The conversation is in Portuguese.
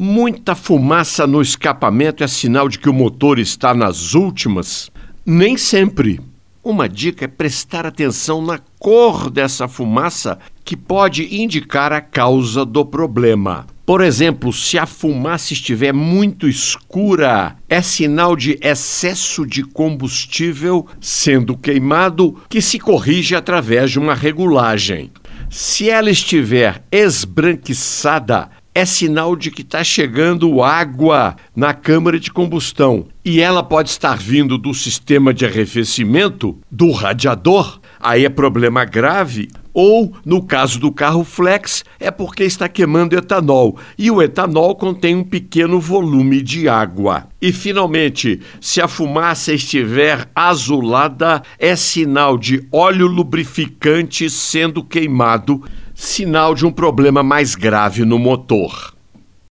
Muita fumaça no escapamento é sinal de que o motor está nas últimas? Nem sempre. Uma dica é prestar atenção na cor dessa fumaça, que pode indicar a causa do problema. Por exemplo, se a fumaça estiver muito escura, é sinal de excesso de combustível sendo queimado, que se corrige através de uma regulagem. Se ela estiver esbranquiçada, é sinal de que está chegando água na câmara de combustão e ela pode estar vindo do sistema de arrefecimento do radiador, aí é problema grave. Ou, no caso do carro flex, é porque está queimando etanol e o etanol contém um pequeno volume de água. E, finalmente, se a fumaça estiver azulada, é sinal de óleo lubrificante sendo queimado sinal de um problema mais grave no motor.